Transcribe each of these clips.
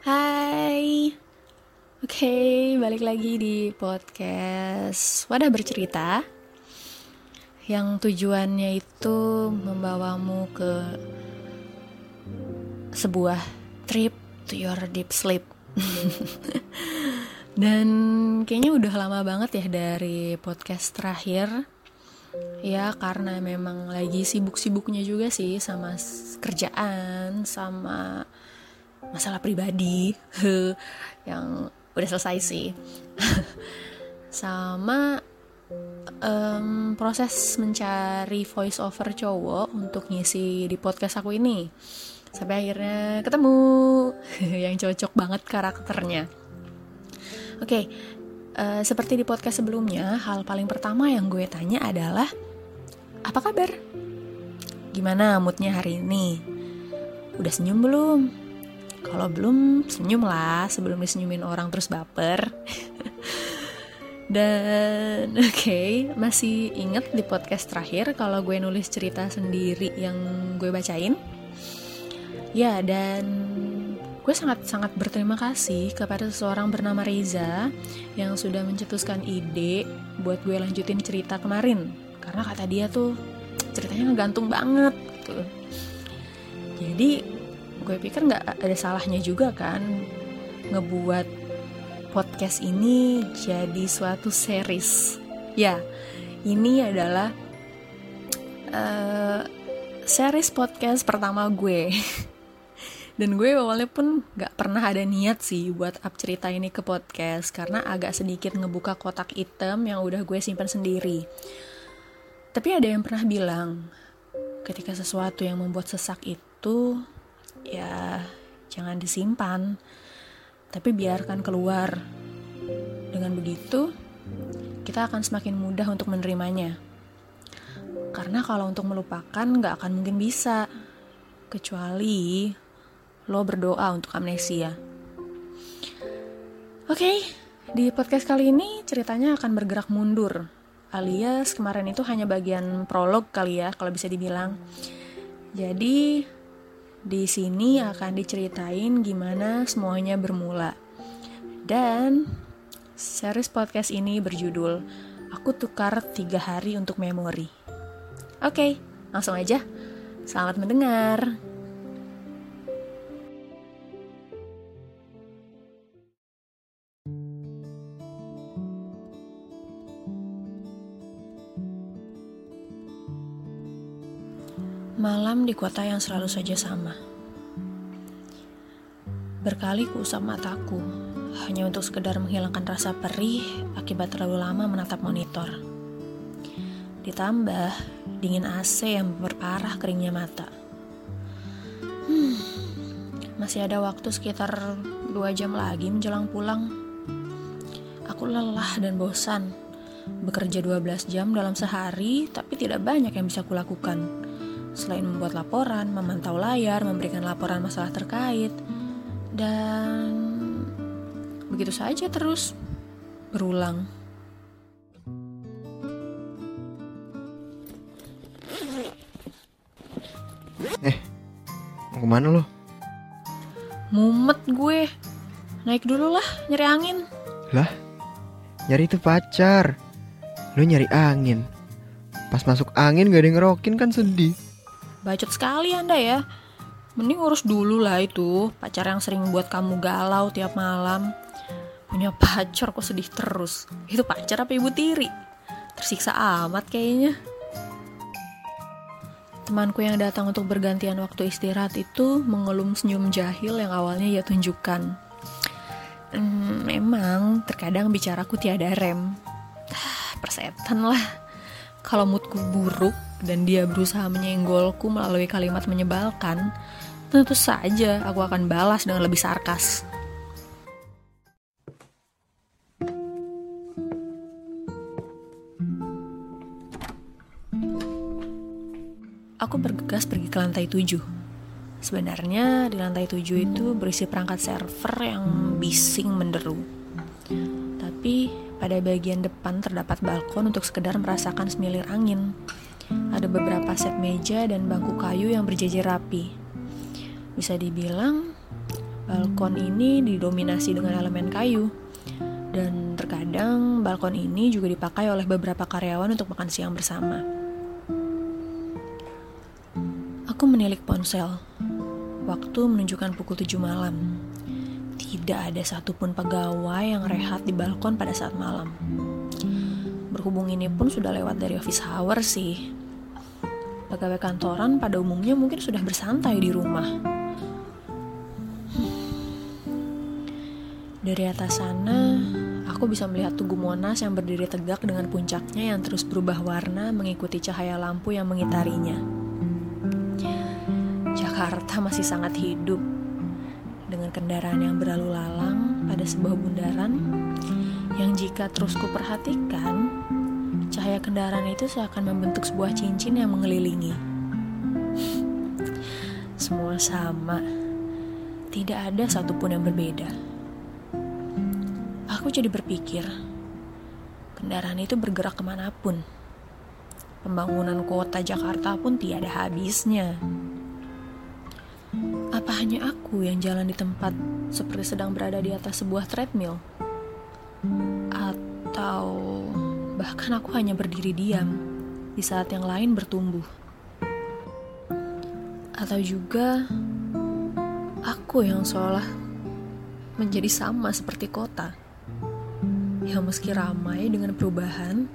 Hai. Oke, balik lagi di podcast Wadah Bercerita Yang tujuannya itu membawamu ke sebuah trip to your deep sleep. Dan kayaknya udah lama banget ya dari podcast terakhir. Ya karena memang lagi sibuk-sibuknya juga sih sama kerjaan, sama masalah pribadi yang udah selesai sih. Sama um, proses mencari voice over cowok untuk ngisi di podcast aku ini. Sampai akhirnya ketemu yang cocok banget karakternya. Oke okay, uh, seperti di podcast sebelumnya hal paling pertama yang gue tanya adalah apa kabar? Gimana moodnya hari ini? Udah senyum belum kalau belum senyum lah sebelum disenyumin orang terus baper. Dan oke, okay, masih inget di podcast terakhir kalau gue nulis cerita sendiri yang gue bacain. Ya, dan gue sangat-sangat berterima kasih kepada seseorang bernama Reza yang sudah mencetuskan ide buat gue lanjutin cerita kemarin. Karena kata dia tuh ceritanya ngegantung banget gitu. Jadi gue pikir nggak ada salahnya juga kan ngebuat podcast ini jadi suatu series. Ya ini adalah uh, series podcast pertama gue. Dan gue awalnya pun nggak pernah ada niat sih buat up cerita ini ke podcast karena agak sedikit ngebuka kotak hitam yang udah gue simpan sendiri. Tapi ada yang pernah bilang ketika sesuatu yang membuat sesak itu ya jangan disimpan, tapi biarkan keluar. Dengan begitu, kita akan semakin mudah untuk menerimanya. Karena kalau untuk melupakan nggak akan mungkin bisa, kecuali lo berdoa untuk amnesia. Oke, okay, di podcast kali ini ceritanya akan bergerak mundur, alias kemarin itu hanya bagian prolog kali ya, kalau bisa dibilang. Jadi, di sini akan diceritain gimana semuanya bermula. Dan series podcast ini berjudul Aku Tukar Tiga Hari Untuk Memori. Oke, langsung aja. Selamat mendengar. Malam di kota yang selalu saja sama. Berkali kuusap mataku, hanya untuk sekedar menghilangkan rasa perih akibat terlalu lama menatap monitor. Ditambah dingin AC yang berparah keringnya mata. Hmm, masih ada waktu sekitar dua jam lagi menjelang pulang. Aku lelah dan bosan. Bekerja 12 jam dalam sehari, tapi tidak banyak yang bisa kulakukan selain membuat laporan, memantau layar, memberikan laporan masalah terkait, dan begitu saja terus berulang. Eh, mau ke mana lo? Mumet gue. Naik dulu lah, nyari angin. Lah, nyari itu pacar. Lo nyari angin. Pas masuk angin gak ada yang ngerokin kan sedih. Bacot sekali Anda ya. Mending urus dulu lah itu pacar yang sering buat kamu galau tiap malam. Punya pacar kok sedih terus. Itu pacar apa ibu tiri? Tersiksa amat kayaknya. Temanku yang datang untuk bergantian waktu istirahat itu mengelum senyum jahil yang awalnya ia tunjukkan. Hmm, memang terkadang bicaraku tiada rem. Persetan lah. Kalau moodku buruk, dan dia berusaha menyenggolku melalui kalimat menyebalkan, tentu saja aku akan balas dengan lebih sarkas. Aku bergegas pergi ke lantai tujuh. Sebenarnya di lantai tujuh itu berisi perangkat server yang bising menderu. Tapi pada bagian depan terdapat balkon untuk sekedar merasakan semilir angin. Ada beberapa set meja dan bangku kayu yang berjejer rapi. Bisa dibilang, balkon ini didominasi dengan elemen kayu. Dan terkadang balkon ini juga dipakai oleh beberapa karyawan untuk makan siang bersama. Aku menilik ponsel. Waktu menunjukkan pukul 7 malam. Tidak ada satupun pegawai yang rehat di balkon pada saat malam. Berhubung ini pun sudah lewat dari office hour sih. Pegawai kantoran pada umumnya mungkin sudah bersantai di rumah. Dari atas sana, aku bisa melihat Tugu Monas yang berdiri tegak dengan puncaknya yang terus berubah warna mengikuti cahaya lampu yang mengitarinya. Jakarta masih sangat hidup dengan kendaraan yang berlalu lalang pada sebuah bundaran yang jika terus kuperhatikan, cahaya kendaraan itu seakan membentuk sebuah cincin yang mengelilingi. Semua sama, tidak ada satupun yang berbeda aku jadi berpikir, kendaraan itu bergerak ke mana pun. Pembangunan kota Jakarta pun tiada habisnya. Apa hanya aku yang jalan di tempat seperti sedang berada di atas sebuah treadmill? Atau bahkan aku hanya berdiri diam di saat yang lain bertumbuh? Atau juga aku yang seolah menjadi sama seperti kota? yang meski ramai dengan perubahan,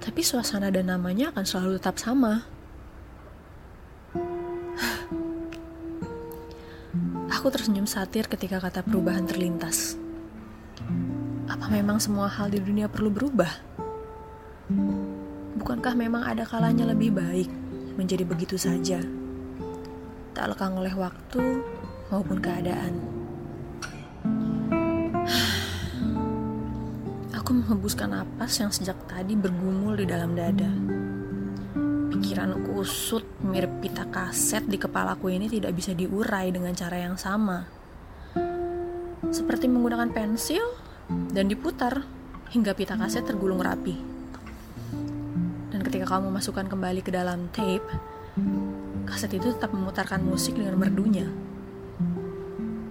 tapi suasana dan namanya akan selalu tetap sama. Aku tersenyum satir ketika kata perubahan terlintas. Apa memang semua hal di dunia perlu berubah? Bukankah memang ada kalanya lebih baik menjadi begitu saja? Tak lekang oleh waktu maupun keadaan. Aku menghembuskan napas yang sejak tadi bergumul di dalam dada. Pikiran kusut mirip pita kaset di kepalaku ini tidak bisa diurai dengan cara yang sama. Seperti menggunakan pensil dan diputar hingga pita kaset tergulung rapi. Dan ketika kamu masukkan kembali ke dalam tape, kaset itu tetap memutarkan musik dengan merdunya.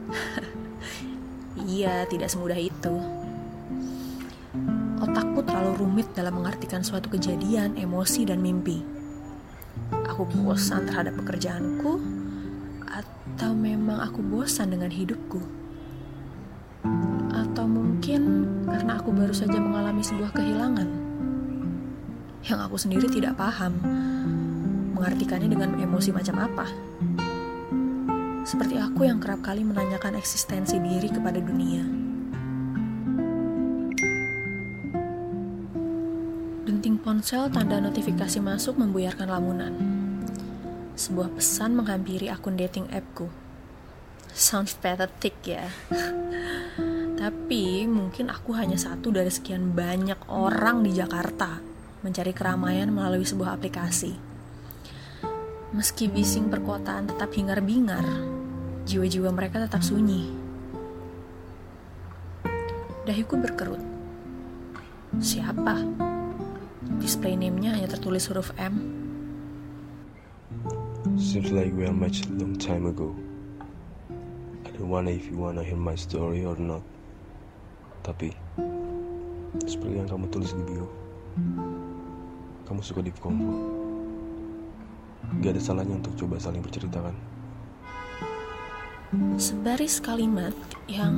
iya, tidak semudah itu. Otakku terlalu rumit dalam mengartikan suatu kejadian, emosi, dan mimpi. Aku bosan terhadap pekerjaanku, atau memang aku bosan dengan hidupku? Mungkin karena aku baru saja mengalami sebuah kehilangan yang aku sendiri tidak paham mengartikannya dengan emosi macam apa. Seperti aku yang kerap kali menanyakan eksistensi diri kepada dunia. Denting ponsel tanda notifikasi masuk membuyarkan lamunan. Sebuah pesan menghampiri akun dating appku. Sounds pathetic ya. Tapi mungkin aku hanya satu dari sekian banyak orang di Jakarta mencari keramaian melalui sebuah aplikasi. Meski bising perkotaan tetap hingar-bingar, jiwa-jiwa mereka tetap sunyi. Dahiku berkerut. Siapa? Display name-nya hanya tertulis huruf M. Seems like we are much long time ago. I don't wanna if you wanna hear my story or not. Tapi, seperti yang kamu tulis di bio, kamu suka di Convo. Gak ada salahnya untuk coba saling berceritakan. Sebaris kalimat yang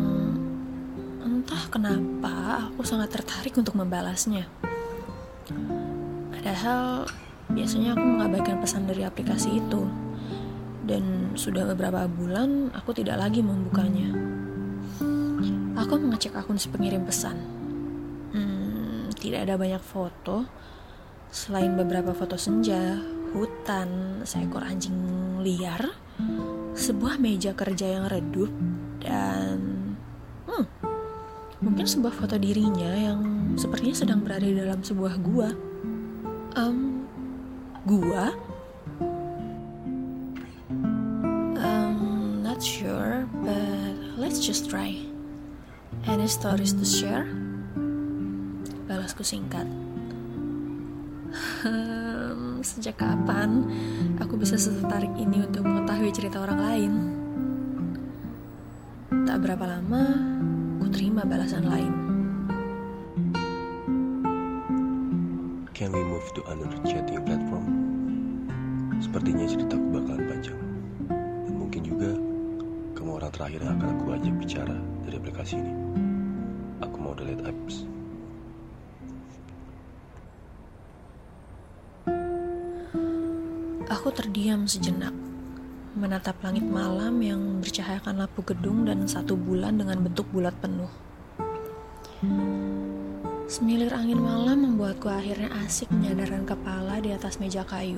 entah kenapa aku sangat tertarik untuk membalasnya. Padahal biasanya aku mengabaikan pesan dari aplikasi itu dan sudah beberapa bulan aku tidak lagi membukanya. Aku mengecek akun si pengirim pesan. Hmm, tidak ada banyak foto selain beberapa foto senja, hutan, seekor anjing liar, sebuah meja kerja yang redup dan hmm, mungkin sebuah foto dirinya yang sepertinya sedang berada di dalam sebuah gua. Um, gua? Not sure, but let's just try. Any stories to share? Balasku singkat. Hmm, sejak kapan aku bisa setertarik ini untuk mengetahui cerita orang lain? tak berapa lama, ku terima balasan lain. Can we move to another chatting platform? Sepertinya ceritaku terakhir yang akan aku ajak bicara dari aplikasi ini. Aku mau delete apps. Aku terdiam sejenak, menatap langit malam yang bercahayakan lampu gedung dan satu bulan dengan bentuk bulat penuh. Semilir angin malam membuatku akhirnya asik menyadarkan kepala di atas meja kayu.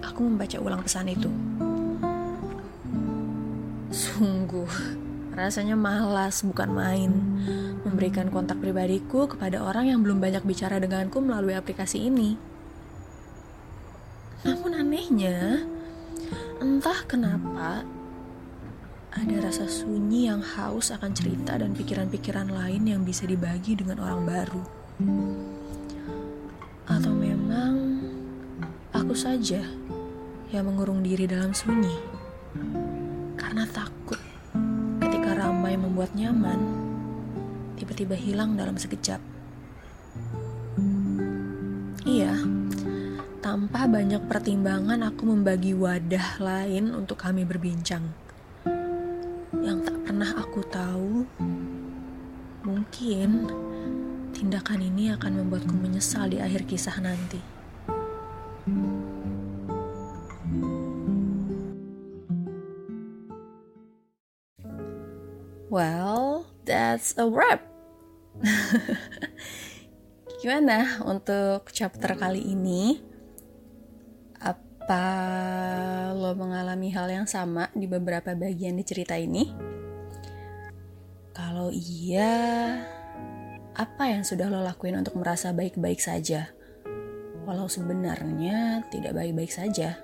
Aku membaca ulang pesan itu. Sungguh, rasanya malas bukan main memberikan kontak pribadiku kepada orang yang belum banyak bicara denganku melalui aplikasi ini. Namun anehnya, entah kenapa ada rasa sunyi yang haus akan cerita dan pikiran-pikiran lain yang bisa dibagi dengan orang baru. Atau memang aku saja yang mengurung diri dalam sunyi karena takut ketika ramai membuat nyaman tiba-tiba hilang dalam sekejap. Iya, tanpa banyak pertimbangan, aku membagi wadah lain untuk kami berbincang. Yang tak pernah aku tahu, mungkin tindakan ini akan membuatku menyesal di akhir kisah nanti. Well, that's a wrap. Gimana untuk chapter kali ini? Apa lo mengalami hal yang sama di beberapa bagian di cerita ini? Kalau iya, apa yang sudah lo lakuin untuk merasa baik-baik saja? Walau sebenarnya tidak baik-baik saja.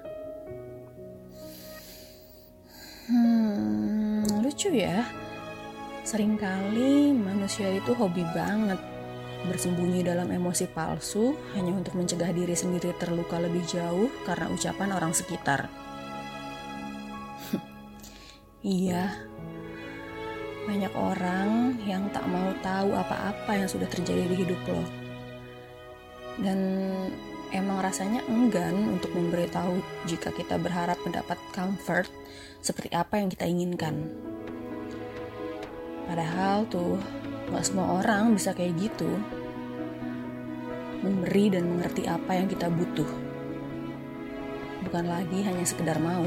Hmm, lucu ya. Seringkali manusia itu hobi banget bersembunyi dalam emosi palsu hanya untuk mencegah diri sendiri terluka lebih jauh karena ucapan orang sekitar. iya, banyak orang yang tak mau tahu apa-apa yang sudah terjadi di hidup lo. Dan emang rasanya enggan untuk memberitahu jika kita berharap mendapat comfort seperti apa yang kita inginkan. Padahal tuh Gak semua orang bisa kayak gitu. Memberi dan mengerti apa yang kita butuh. Bukan lagi hanya sekedar mau.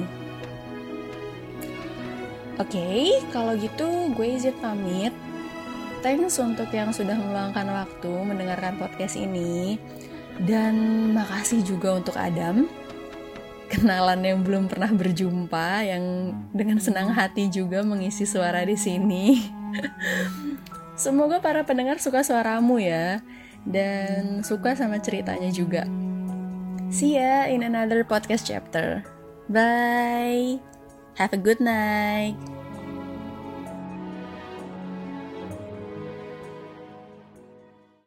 Oke, okay, kalau gitu gue izin pamit. Thanks untuk yang sudah meluangkan waktu mendengarkan podcast ini. Dan makasih juga untuk Adam kenalan yang belum pernah berjumpa yang dengan senang hati juga mengisi suara di sini. Semoga para pendengar suka suaramu ya dan suka sama ceritanya juga. See ya in another podcast chapter. Bye. Have a good night.